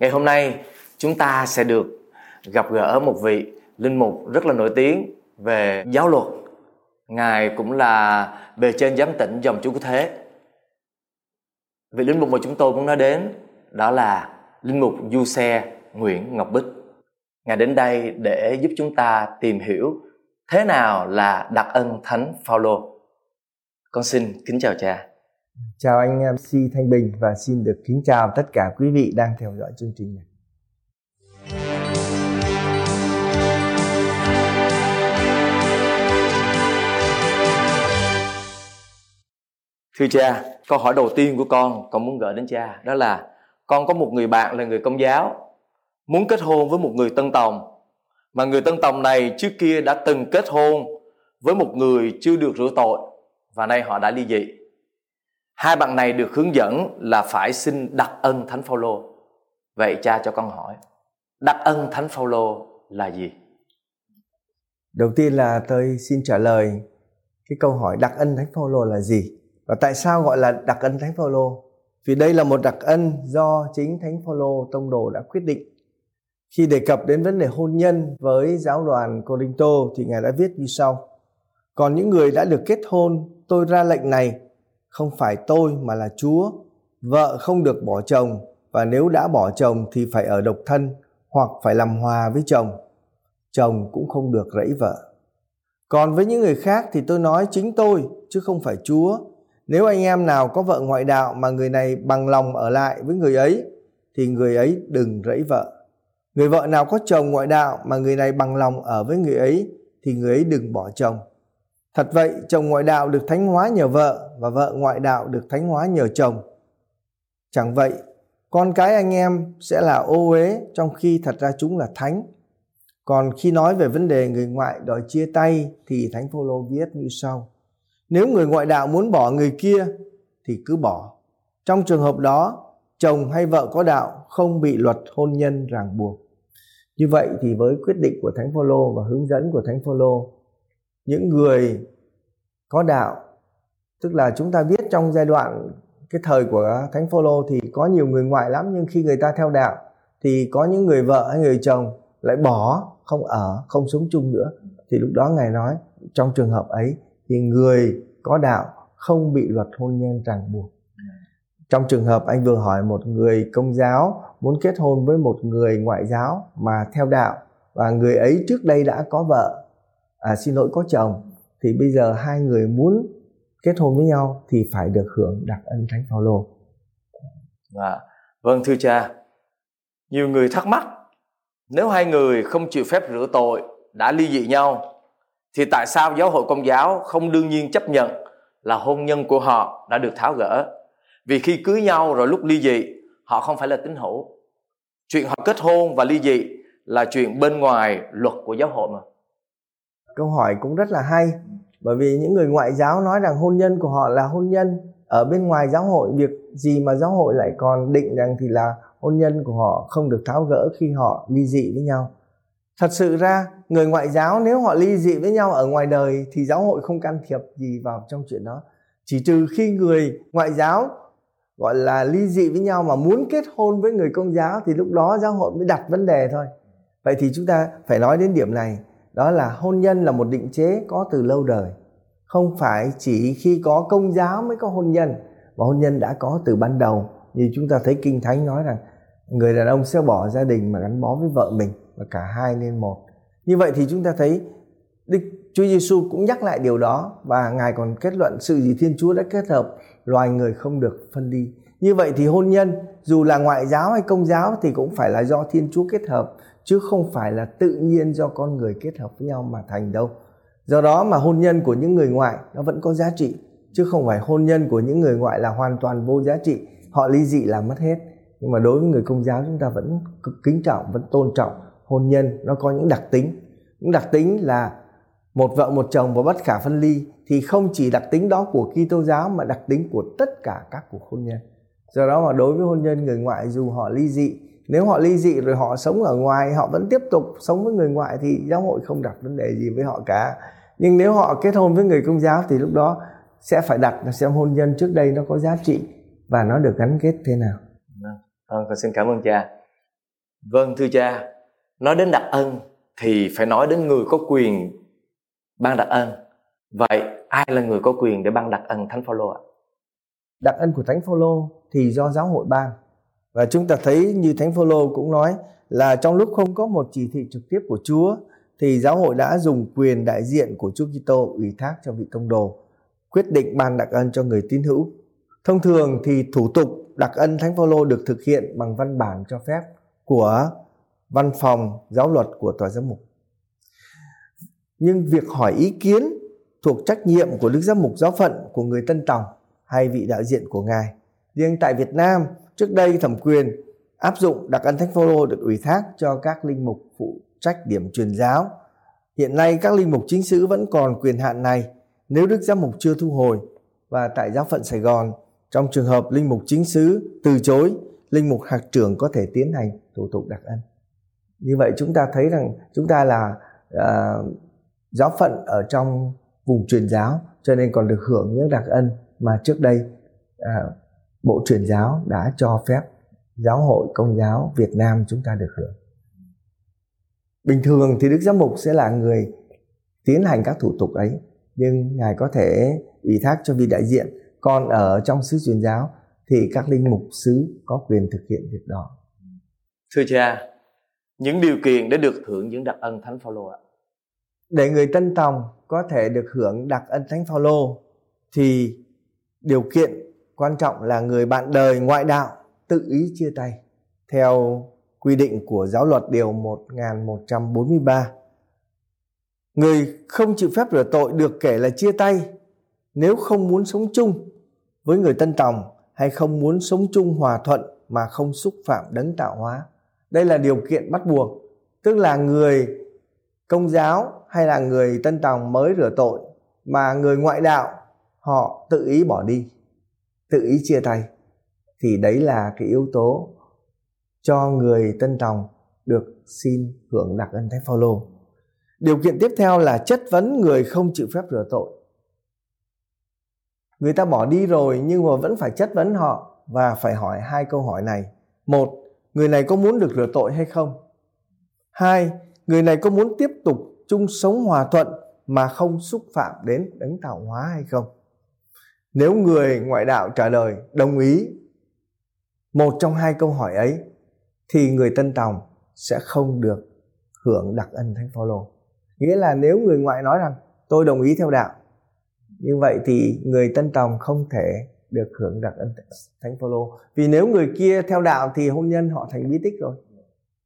Ngày hôm nay, chúng ta sẽ được gặp gỡ một vị linh mục rất là nổi tiếng về giáo luật. Ngài cũng là bề trên giám tỉnh dòng chú của Thế. Vị linh mục mà chúng tôi muốn nói đến đó là linh mục Du Xe Nguyễn Ngọc Bích. Ngài đến đây để giúp chúng ta tìm hiểu thế nào là đặc ân Thánh Phaolô. Con xin kính chào cha. Chào anh MC Thanh Bình và xin được kính chào tất cả quý vị đang theo dõi chương trình này. Thưa cha, câu hỏi đầu tiên của con, con muốn gửi đến cha đó là con có một người bạn là người công giáo muốn kết hôn với một người tân tòng mà người tân tòng này trước kia đã từng kết hôn với một người chưa được rửa tội và nay họ đã ly dị. Hai bạn này được hướng dẫn là phải xin đặc ân Thánh Phaolô. Vậy cha cho con hỏi, đặc ân Thánh Phaolô là gì? Đầu tiên là tôi xin trả lời cái câu hỏi đặc ân Thánh Phaolô là gì và tại sao gọi là đặc ân Thánh Phaolô? Vì đây là một đặc ân do chính Thánh Phaolô tông đồ đã quyết định. Khi đề cập đến vấn đề hôn nhân với giáo đoàn Corinto thì ngài đã viết như sau: Còn những người đã được kết hôn, tôi ra lệnh này không phải tôi mà là Chúa. Vợ không được bỏ chồng và nếu đã bỏ chồng thì phải ở độc thân hoặc phải làm hòa với chồng. Chồng cũng không được rẫy vợ. Còn với những người khác thì tôi nói chính tôi chứ không phải Chúa. Nếu anh em nào có vợ ngoại đạo mà người này bằng lòng ở lại với người ấy thì người ấy đừng rẫy vợ. Người vợ nào có chồng ngoại đạo mà người này bằng lòng ở với người ấy thì người ấy đừng bỏ chồng. Thật vậy, chồng ngoại đạo được thánh hóa nhờ vợ và vợ ngoại đạo được thánh hóa nhờ chồng. Chẳng vậy, con cái anh em sẽ là ô uế trong khi thật ra chúng là thánh. Còn khi nói về vấn đề người ngoại đòi chia tay thì Thánh Phaolô viết như sau: Nếu người ngoại đạo muốn bỏ người kia thì cứ bỏ. Trong trường hợp đó, chồng hay vợ có đạo không bị luật hôn nhân ràng buộc. Như vậy thì với quyết định của Thánh Phaolô và hướng dẫn của Thánh Phaolô những người có đạo tức là chúng ta biết trong giai đoạn cái thời của thánh phaolô thì có nhiều người ngoại lắm nhưng khi người ta theo đạo thì có những người vợ hay người chồng lại bỏ không ở không sống chung nữa. Thì lúc đó ngài nói trong trường hợp ấy thì người có đạo không bị luật hôn nhân ràng buộc. Trong trường hợp anh vừa hỏi một người công giáo muốn kết hôn với một người ngoại giáo mà theo đạo và người ấy trước đây đã có vợ à, xin lỗi có chồng thì bây giờ hai người muốn kết hôn với nhau thì phải được hưởng đặc ân thánh Phaolô. À, vâng thưa cha, nhiều người thắc mắc nếu hai người không chịu phép rửa tội đã ly dị nhau thì tại sao giáo hội công giáo không đương nhiên chấp nhận là hôn nhân của họ đã được tháo gỡ? Vì khi cưới nhau rồi lúc ly dị họ không phải là tín hữu. Chuyện họ kết hôn và ly dị là chuyện bên ngoài luật của giáo hội mà câu hỏi cũng rất là hay bởi vì những người ngoại giáo nói rằng hôn nhân của họ là hôn nhân. Ở bên ngoài giáo hội, việc gì mà giáo hội lại còn định rằng thì là hôn nhân của họ không được tháo gỡ khi họ ly dị với nhau. Thật sự ra, người ngoại giáo nếu họ ly dị với nhau ở ngoài đời thì giáo hội không can thiệp gì vào trong chuyện đó. Chỉ trừ khi người ngoại giáo, gọi là, ly dị với nhau mà muốn kết hôn với người công giáo thì lúc đó giáo hội mới đặt vấn đề thôi. Vậy thì chúng ta phải nói đến điểm này đó là hôn nhân là một định chế có từ lâu đời. Không phải chỉ khi có công giáo mới có hôn nhân, mà hôn nhân đã có từ ban đầu. Như chúng ta thấy kinh thánh nói rằng, người đàn ông sẽ bỏ gia đình mà gắn bó với vợ mình, và cả hai nên một. Như vậy thì chúng ta thấy Đức Chúa Giêsu cũng nhắc lại điều đó, và ngài còn kết luận sự gì Thiên Chúa đã kết hợp loài người không được phân đi Như vậy thì hôn nhân dù là ngoại giáo hay công giáo thì cũng phải là do Thiên Chúa kết hợp chứ không phải là tự nhiên do con người kết hợp với nhau mà thành đâu. Do đó mà hôn nhân của những người ngoại nó vẫn có giá trị, chứ không phải hôn nhân của những người ngoại là hoàn toàn vô giá trị, họ ly dị là mất hết. Nhưng mà đối với người công giáo chúng ta vẫn cực kính trọng, vẫn tôn trọng hôn nhân, nó có những đặc tính. Những đặc tính là một vợ, một chồng và bất khả phân ly thì không chỉ đặc tính đó của Kitô giáo mà đặc tính của tất cả các cuộc hôn nhân. Do đó mà đối với hôn nhân người ngoại dù họ ly dị nếu họ ly dị rồi họ sống ở ngoài họ vẫn tiếp tục sống với người ngoại thì giáo hội không đặt vấn đề gì với họ cả. Nhưng nếu họ kết hôn với người công giáo thì lúc đó sẽ phải đặt là xem hôn nhân trước đây nó có giá trị và nó được gắn kết thế nào. Vâng con xin cảm ơn cha. Vâng thưa cha nói đến đặc ân thì phải nói đến người có quyền ban đặc ân. Vậy ai là người có quyền để ban đặc ân thánh phaolô ạ? Đặc ân của thánh phaolô thì do giáo hội ban và chúng ta thấy như thánh phaolô cũng nói là trong lúc không có một chỉ thị trực tiếp của Chúa, thì giáo hội đã dùng quyền đại diện của Chúa Kitô ủy thác cho vị công đồ, quyết định ban đặc ân cho người tín hữu. Thông thường thì thủ tục đặc ân Thánh Phaolô được thực hiện bằng văn bản cho phép của văn phòng giáo luật của tòa giám mục. Nhưng việc hỏi ý kiến thuộc trách nhiệm của Đức Giám mục giáo phận của người Tân Tòng hay vị đại diện của ngài. Riêng tại Việt Nam, trước đây thẩm quyền áp dụng đặc ân Thánh Phaolô được ủy thác cho các linh mục phụ trách điểm truyền giáo. Hiện nay các linh mục chính sứ vẫn còn quyền hạn này nếu Đức Giám mục chưa thu hồi và tại giáo phận Sài Gòn trong trường hợp linh mục chính sứ từ chối, linh mục hạt trưởng có thể tiến hành thủ tục đặc ân. Như vậy chúng ta thấy rằng chúng ta là uh, giáo phận ở trong vùng truyền giáo cho nên còn được hưởng những đặc ân mà trước đây uh, bộ truyền giáo đã cho phép giáo hội công giáo Việt Nam chúng ta được hưởng. Bình thường thì Đức Giám mục sẽ là người tiến hành các thủ tục ấy nhưng ngài có thể ủy thác cho vị đại diện còn ở trong sứ truyền giáo thì các linh mục sứ có quyền thực hiện việc đó thưa cha những điều kiện để được hưởng những đặc ân thánh phaolô ạ để người tân tòng có thể được hưởng đặc ân thánh phaolô thì điều kiện quan trọng là người bạn đời ngoại đạo tự ý chia tay theo quy định của giáo luật điều 1143 Người không chịu phép rửa tội được kể là chia tay nếu không muốn sống chung với người tân tòng hay không muốn sống chung hòa thuận mà không xúc phạm đấng tạo hóa. Đây là điều kiện bắt buộc, tức là người công giáo hay là người tân tòng mới rửa tội mà người ngoại đạo họ tự ý bỏ đi, tự ý chia tay, thì đấy là cái yếu tố cho người tân tòng được xin hưởng đặc ân thánh Phaolô. Điều kiện tiếp theo là chất vấn người không chịu phép rửa tội. Người ta bỏ đi rồi nhưng mà vẫn phải chất vấn họ và phải hỏi hai câu hỏi này. Một, người này có muốn được rửa tội hay không? Hai, người này có muốn tiếp tục chung sống hòa thuận mà không xúc phạm đến đấng tạo hóa hay không? Nếu người ngoại đạo trả lời, đồng ý. Một trong hai câu hỏi ấy, thì người tân tòng sẽ không được hưởng đặc ân thánh phaolô. Nghĩa là nếu người ngoại nói rằng, tôi đồng ý theo đạo, như vậy thì người tân tòng không thể được hưởng đặc ân thánh phaolô. Vì nếu người kia theo đạo thì hôn nhân họ thành bí tích rồi.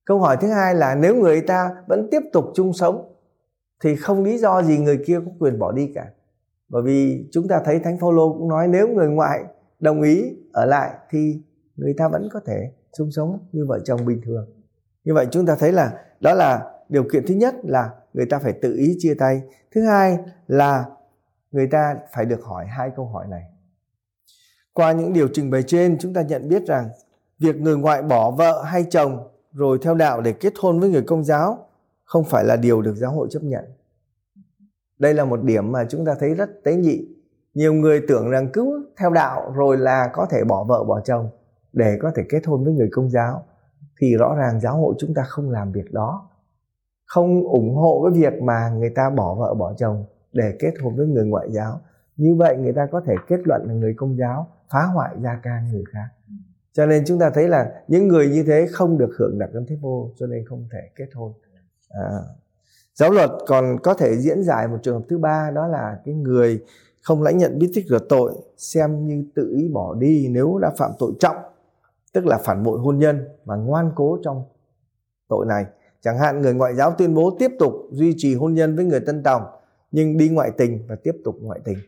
Câu hỏi thứ hai là nếu người ta vẫn tiếp tục chung sống, thì không lý do gì người kia có quyền bỏ đi cả bởi vì chúng ta thấy thánh phaolô cũng nói nếu người ngoại đồng ý ở lại thì người ta vẫn có thể chung sống như vợ chồng bình thường. Như vậy chúng ta thấy là đó là điều kiện thứ nhất là người ta phải tự ý chia tay. Thứ hai là người ta phải được hỏi hai câu hỏi này. Qua những điều trình bày trên, chúng ta nhận biết rằng việc người ngoại bỏ vợ hay chồng rồi theo đạo để kết hôn với người công giáo không phải là điều được giáo hội chấp nhận đây là một điểm mà chúng ta thấy rất tế nhị. Nhiều người tưởng rằng cứ theo đạo rồi là có thể bỏ vợ bỏ chồng để có thể kết hôn với người công giáo thì rõ ràng giáo hội chúng ta không làm việc đó. Không ủng hộ cái việc mà người ta bỏ vợ bỏ chồng để kết hôn với người ngoại giáo. Như vậy người ta có thể kết luận là người công giáo phá hoại gia can người khác. Cho nên chúng ta thấy là những người như thế không được hưởng đặc ân thế vô cho nên không thể kết hôn. À, giáo luật còn có thể diễn giải một trường hợp thứ ba, đó là cái người không lãnh nhận biết tích rửa tội, xem như tự ý bỏ đi nếu đã phạm tội trọng, tức là phản bội hôn nhân và ngoan cố trong tội này Chẳng hạn, người ngoại giáo tuyên bố tiếp tục duy trì hôn nhân với người tân tòng, nhưng đi ngoại tình và tiếp tục ngoại tình.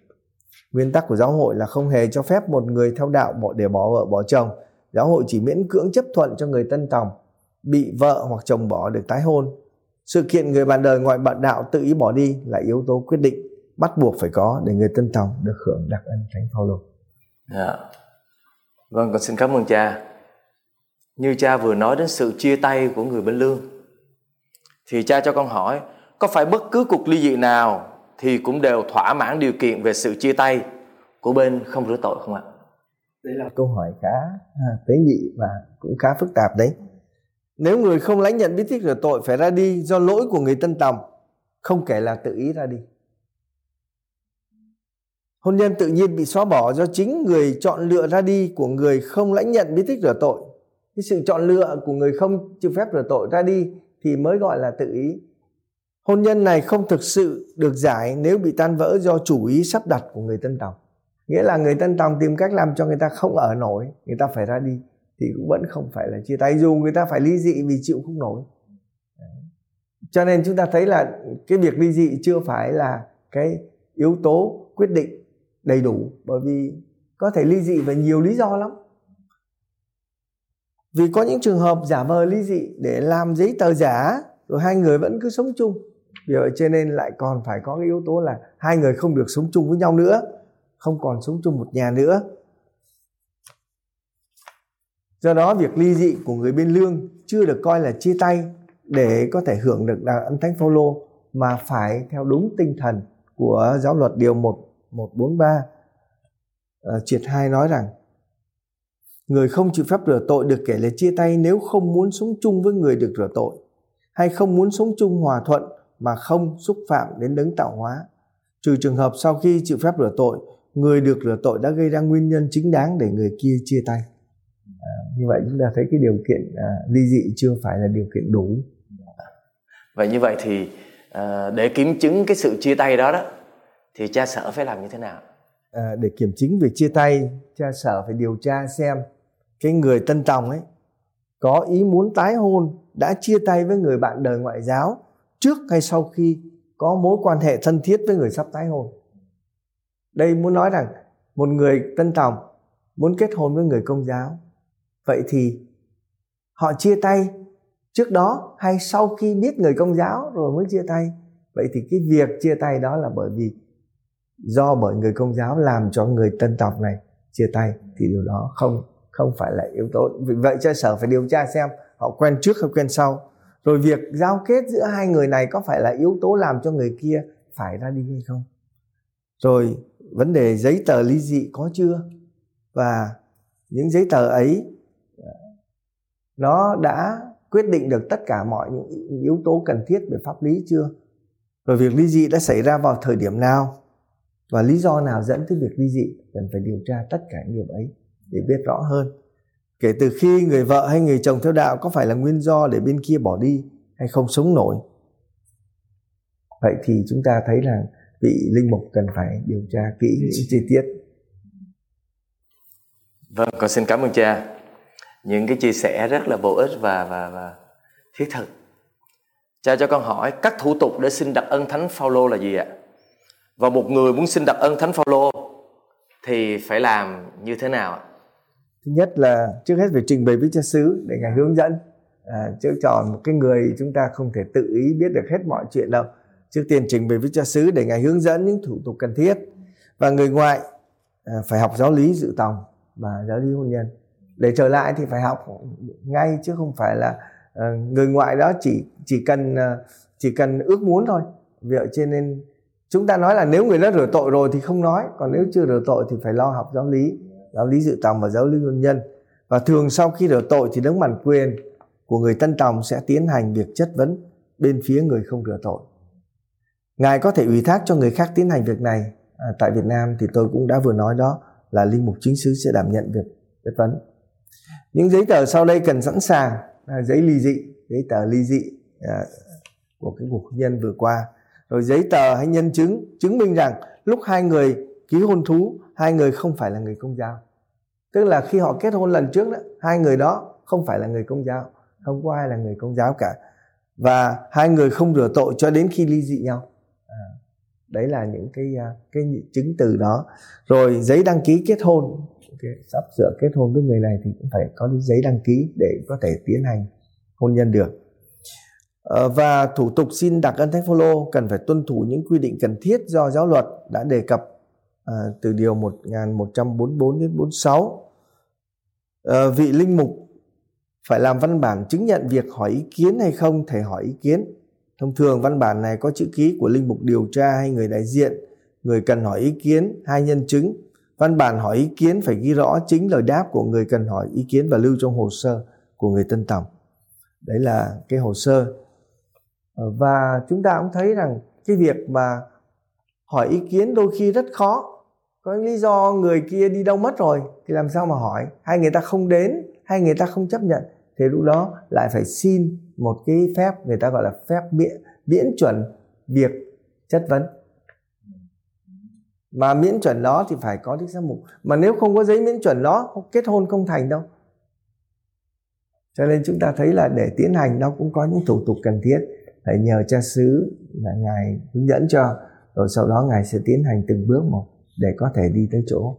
Nguyên tắc của giáo hội là không hề cho phép một người theo đạo bỏ, để bỏ vợ, bỏ chồng. Giáo hội chỉ miễn cưỡng chấp thuận cho người tân tòng bị vợ hoặc chồng bỏ được tái hôn. Sự kiện người bạn đời ngoại bạn đạo tự ý bỏ đi là yếu tố quyết định bắt buộc phải có để người tân tòng được hưởng đặc ân thánh Phaolô. Dạ. Vâng, con xin cảm ơn cha. Như cha vừa nói đến sự chia tay của người bên lương thì cha cho con hỏi có phải bất cứ cuộc ly dị nào thì cũng đều thỏa mãn điều kiện về sự chia tay của bên không rửa tội không ạ? Đây là câu hỏi khá à, tế nhị và cũng khá phức tạp đấy nếu người không lãnh nhận bí tích rửa tội phải ra đi do lỗi của người tân tòng, không kể là tự ý ra đi. Hôn nhân tự nhiên bị xóa bỏ do chính người chọn lựa ra đi của người không lãnh nhận bí tích rửa tội. Cái sự chọn lựa của người không chịu phép rửa tội ra đi thì mới gọi là tự ý. Hôn nhân này không thực sự được giải nếu bị tan vỡ do chủ ý sắp đặt của người tân tòng. Nghĩa là người tân tòng tìm cách làm cho người ta không ở nổi, người ta phải ra đi thì cũng vẫn không phải là chia tay. Dù người ta phải ly dị vì chịu không nổi. Cho nên chúng ta thấy là cái việc ly dị chưa phải là cái yếu tố quyết định đầy đủ, bởi vì có thể ly dị về nhiều lý do lắm. Vì có những trường hợp giả vờ ly dị để làm giấy tờ giả, rồi hai người vẫn cứ sống chung. Vì vậy cho nên lại còn phải có cái yếu tố là hai người không được sống chung với nhau nữa, không còn sống chung một nhà nữa do đó việc ly dị của người bên lương chưa được coi là chia tay để có thể hưởng được đạo ân thánh phaolô mà phải theo đúng tinh thần của giáo luật điều 1 143 à, triệt 2 nói rằng người không chịu phép rửa tội được kể là chia tay nếu không muốn sống chung với người được rửa tội hay không muốn sống chung hòa thuận mà không xúc phạm đến đấng tạo hóa. Trừ trường hợp sau khi chịu phép rửa tội người được rửa tội đã gây ra nguyên nhân chính đáng để người kia chia tay như vậy chúng ta thấy cái điều kiện à, ly dị chưa phải là điều kiện đủ. Vậy như vậy thì à, để kiểm chứng cái sự chia tay đó đó thì cha sở phải làm như thế nào? À, để kiểm chứng việc chia tay cha sở phải điều tra xem cái người tân tòng ấy có ý muốn tái hôn đã chia tay với người bạn đời ngoại giáo trước hay sau khi có mối quan hệ thân thiết với người sắp tái hôn. Đây muốn nói rằng một người tân tòng muốn kết hôn với người công giáo vậy thì, họ chia tay. Trước đó hay sau khi biết người công giáo rồi mới chia tay. Vậy thì cái việc chia tay đó là bởi vì do bởi người công giáo làm cho người tân tộc này chia tay thì điều đó không không phải là yếu tố. Vì vậy cho sở phải điều tra xem họ quen trước hay quen sau. Rồi việc giao kết giữa hai người này có phải là yếu tố làm cho người kia phải ra đi hay không? Rồi vấn đề giấy tờ ly dị có chưa? Và những giấy tờ ấy nó đã quyết định được tất cả mọi những yếu tố cần thiết về pháp lý chưa? Rồi việc ly dị đã xảy ra vào thời điểm nào? Và lý do nào dẫn tới việc ly dị? Cần phải điều tra tất cả những điều ấy để biết rõ hơn. Kể từ khi người vợ hay người chồng theo đạo có phải là nguyên do để bên kia bỏ đi hay không sống nổi. Vậy thì chúng ta thấy là vị linh mục cần phải điều tra kỹ những chi tiết. Vâng con xin cảm ơn cha những cái chia sẻ rất là bổ ích và và và thiết thực. Cha cho con hỏi các thủ tục để xin đặc ân thánh phaolô là gì ạ? Và một người muốn xin đặc ân thánh phaolô thì phải làm như thế nào ạ? Thứ nhất là trước hết phải trình bày với cha xứ để ngài hướng dẫn. À, chứ chọn một cái người chúng ta không thể tự ý biết được hết mọi chuyện đâu. Trước tiên trình bày với cha xứ để ngài hướng dẫn những thủ tục cần thiết. Và người ngoại à, phải học giáo lý dự tòng và giáo lý hôn nhân để trở lại thì phải học ngay chứ không phải là uh, người ngoại đó chỉ chỉ cần uh, chỉ cần ước muốn thôi. Vì vậy cho nên chúng ta nói là nếu người đó rửa tội rồi thì không nói còn nếu chưa rửa tội thì phải lo học giáo lý giáo lý dự tòng và giáo lý hôn nhân. Và thường sau khi rửa tội thì đấng bản quyền của người tân tòng sẽ tiến hành việc chất vấn bên phía người không rửa tội. Ngài có thể ủy thác cho người khác tiến hành việc này. À, tại việt nam thì tôi cũng đã vừa nói đó là linh mục chính sứ sẽ đảm nhận việc chất vấn những giấy tờ sau đây cần sẵn sàng. Là giấy ly dị giấy tờ ly dị à, của cái cuộc hôn nhân vừa qua. Rồi giấy tờ hay nhân chứng chứng minh rằng lúc hai người ký hôn thú hai người không phải là người công giáo. Tức là khi họ kết hôn lần trước đó hai người đó không phải là người công giáo không có ai là người công giáo cả. Và hai người không rửa tội cho đến khi ly dị nhau. À, đấy là những cái à, cái chứng từ đó. Rồi giấy đăng ký kết hôn sắp sửa kết hôn với người này thì cũng phải có giấy đăng ký để có thể tiến hành hôn nhân được. Ờ, và thủ tục xin đặc ân thánh phaolô cần phải tuân thủ những quy định cần thiết do giáo luật đã đề cập à, từ điều 1144 đến 46 à, ờ, vị linh mục phải làm văn bản chứng nhận việc hỏi ý kiến hay không thể hỏi ý kiến. Thông thường văn bản này có chữ ký của linh mục điều tra hay người đại diện người cần hỏi ý kiến hai nhân chứng. Văn bản hỏi ý kiến phải ghi rõ chính lời đáp của người cần hỏi ý kiến và lưu trong hồ sơ của người tân tòng. đấy là cái hồ sơ. Ờ, và chúng ta cũng thấy rằng cái việc mà hỏi ý kiến đôi khi rất khó. Có lý do người kia đi đâu mất rồi thì làm sao mà hỏi? Hay người ta không đến, hay người ta không chấp nhận? Thì lúc đó lại phải xin một cái phép, người ta gọi là phép miễn miễn chuẩn việc chất vấn mà miễn chuẩn đó thì phải có đích giám mục mà nếu không có giấy miễn chuẩn đó kết hôn không thành đâu cho nên chúng ta thấy là để tiến hành nó cũng có những thủ tục cần thiết phải nhờ cha xứ là ngài hướng dẫn cho rồi sau đó ngài sẽ tiến hành từng bước một để có thể đi tới chỗ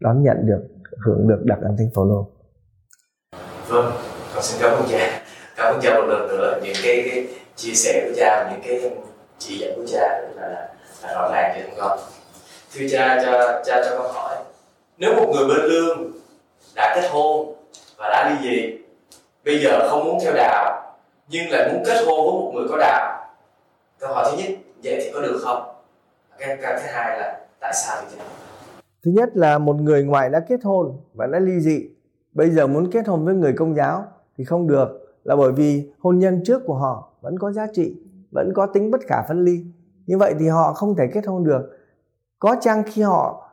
đón nhận được hưởng được đặc ân thánh Phaolô. Vâng, con xin cảm ơn cha. Cảm ơn cha một lần nữa những cái, cái chia sẻ của cha, những cái chỉ dẫn của cha là, là rõ ràng cho chúng con. Thưa cha, cho cha cho con hỏi, nếu một người bên lương đã kết hôn và đã ly dị, bây giờ không muốn theo đạo nhưng lại muốn kết hôn với một người có đạo, câu hỏi thứ nhất vậy thì có được không? Cái, cái thứ hai là tại sao vậy thứ nhất là một người ngoại đã kết hôn và đã ly dị bây giờ muốn kết hôn với người công giáo thì không được là bởi vì hôn nhân trước của họ vẫn có giá trị vẫn có tính bất khả phân ly. Như vậy thì họ không thể kết hôn được có chăng khi họ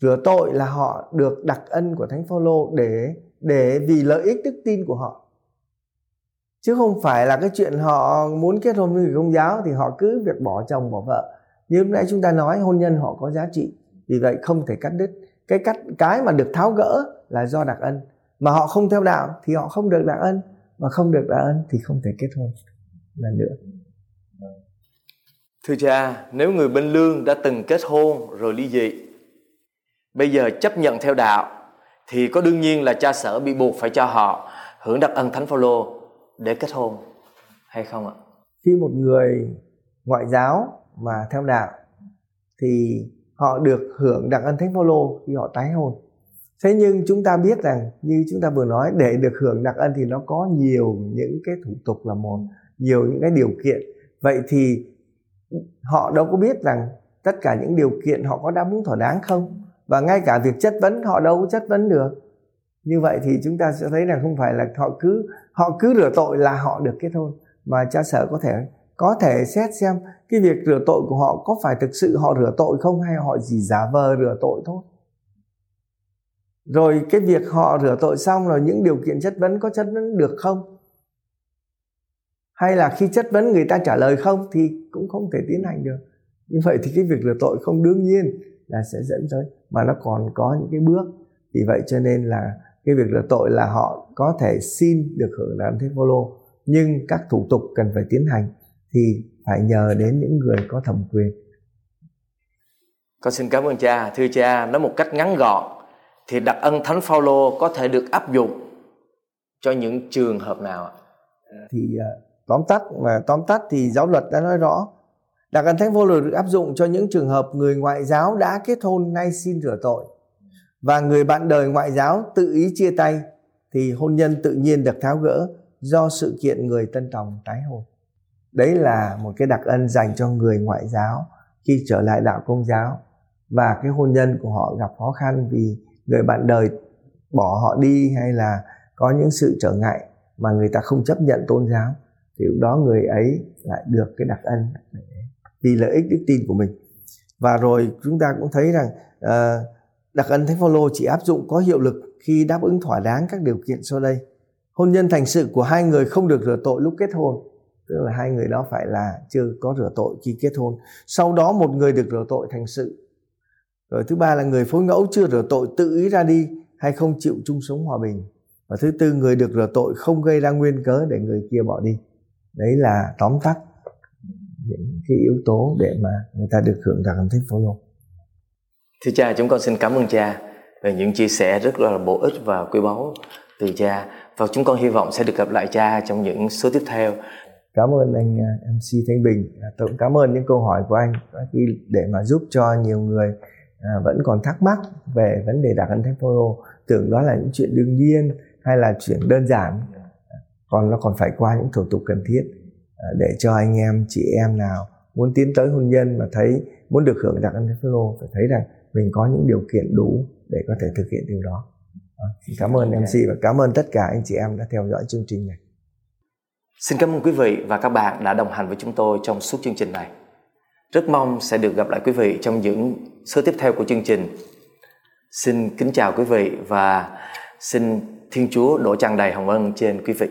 rửa tội là họ được đặc ân của thánh phaolô để để vì lợi ích đức tin của họ? Chứ không phải là cái chuyện họ muốn kết hôn với người công giáo thì họ cứ việc bỏ chồng, bỏ vợ. Như lúc nãy chúng ta nói, hôn nhân họ có giá trị. Vì vậy không thể cắt đứt. Cái cắt, cái mà được tháo gỡ là do đặc ân. Mà họ không theo đạo thì họ không được đặc ân. Mà không được đặc ân thì không thể kết hôn lần nữa thưa cha, nếu người bên lương đã từng kết hôn rồi ly dị, bây giờ chấp nhận theo đạo, thì có đương nhiên là cha sở bị buộc phải cho họ hưởng đặc ân thánh phaolô để kết hôn, hay không ạ? Khi một người ngoại giáo mà theo đạo, thì họ được hưởng đặc ân thánh phaolô khi họ tái hôn. Thế nhưng chúng ta biết rằng, như chúng ta vừa nói, để được hưởng đặc ân thì nó có nhiều những cái thủ tục là một, nhiều những cái điều kiện. Vậy thì họ đâu có biết rằng tất cả những điều kiện họ có đáp ứng thỏa đáng không? Và ngay cả việc chất vấn, họ đâu có chất vấn được. Như vậy thì chúng ta sẽ thấy là không phải là họ cứ họ cứ rửa tội là họ được kết hôn mà cha sở có thể có thể xét xem cái việc rửa tội của họ có phải thực sự họ rửa tội không hay họ chỉ giả vờ rửa tội thôi. Rồi cái việc họ rửa tội xong rồi những điều kiện chất vấn có chất vấn được không? Hay là khi chất vấn người ta trả lời không thì cũng không thể tiến hành được. Như vậy thì cái việc rửa tội không đương nhiên là sẽ dẫn tới mà nó còn có những cái bước. Vì vậy cho nên là cái việc rửa tội là họ có thể xin được hưởng làm thế vô lô nhưng các thủ tục cần phải tiến hành thì phải nhờ đến những người có thẩm quyền. Con xin cảm ơn cha. Thưa cha nói một cách ngắn gọn thì đặc ân thánh phaolô có thể được áp dụng cho những trường hợp nào thì à, tóm tắt mà tóm tắt thì giáo luật đã nói rõ. Đặc ân thánh vô phaolô được áp dụng cho những trường hợp người ngoại giáo đã kết hôn ngay xin rửa tội. Và người bạn đời ngoại giáo tự ý chia tay thì hôn nhân tự nhiên được tháo gỡ do sự kiện người tân tòng tái hôn. Đấy là một cái đặc ân dành cho người ngoại giáo khi trở lại đạo công giáo. Và cái hôn nhân của họ gặp khó khăn vì người bạn đời bỏ họ đi hay là có những sự trở ngại mà người ta không chấp nhận tôn giáo thì lúc đó người ấy lại được cái đặc ân vì lợi ích đức tin của mình. Và rồi chúng ta cũng thấy rằng uh, đặc ân thánh phaolô chỉ áp dụng có hiệu lực khi đáp ứng thỏa đáng các điều kiện sau đây. Hôn nhân thành sự của hai người không được rửa tội lúc kết hôn. Tức là hai người đó phải là chưa có rửa tội khi kết hôn. Sau đó một người được rửa tội thành sự. Rồi thứ ba là người phối ngẫu chưa rửa tội tự ý ra đi hay không chịu chung sống hòa bình. Và thứ tư người được rửa tội không gây ra nguyên cớ để người kia bỏ đi đấy là tóm tắt những cái yếu tố để mà người ta được hưởng đặc thánh phổ lô thưa cha chúng con xin cảm ơn cha về những chia sẻ rất là bổ ích và quý báu từ cha. Và chúng con hy vọng sẽ được gặp lại cha trong những số tiếp theo. Cảm ơn anh à, MC Thanh Bình. À, tôi cũng cảm ơn những câu hỏi của anh để mà giúp cho nhiều người à, vẫn còn thắc mắc về vấn đề đặc ân thánh phaolô tưởng đó là những chuyện đương nhiên hay là chuyện đơn giản còn nó còn phải qua những thủ tục cần thiết à, để cho anh em, chị em nào muốn tiến tới hôn nhân mà thấy, muốn được hưởng đặc ân thánh lô, phải thấy rằng mình có những điều kiện đủ để có thể thực hiện điều đó cảm ơn MC và cảm ơn tất cả anh chị em đã theo dõi chương trình này Xin cảm ơn quý vị và các bạn đã đồng hành với chúng tôi trong suốt chương trình này. Rất mong sẽ được gặp lại quý vị trong những số tiếp theo của chương trình. Xin kính chào quý vị và xin Thiên Chúa đổ tràn đầy hồng ân trên quý vị.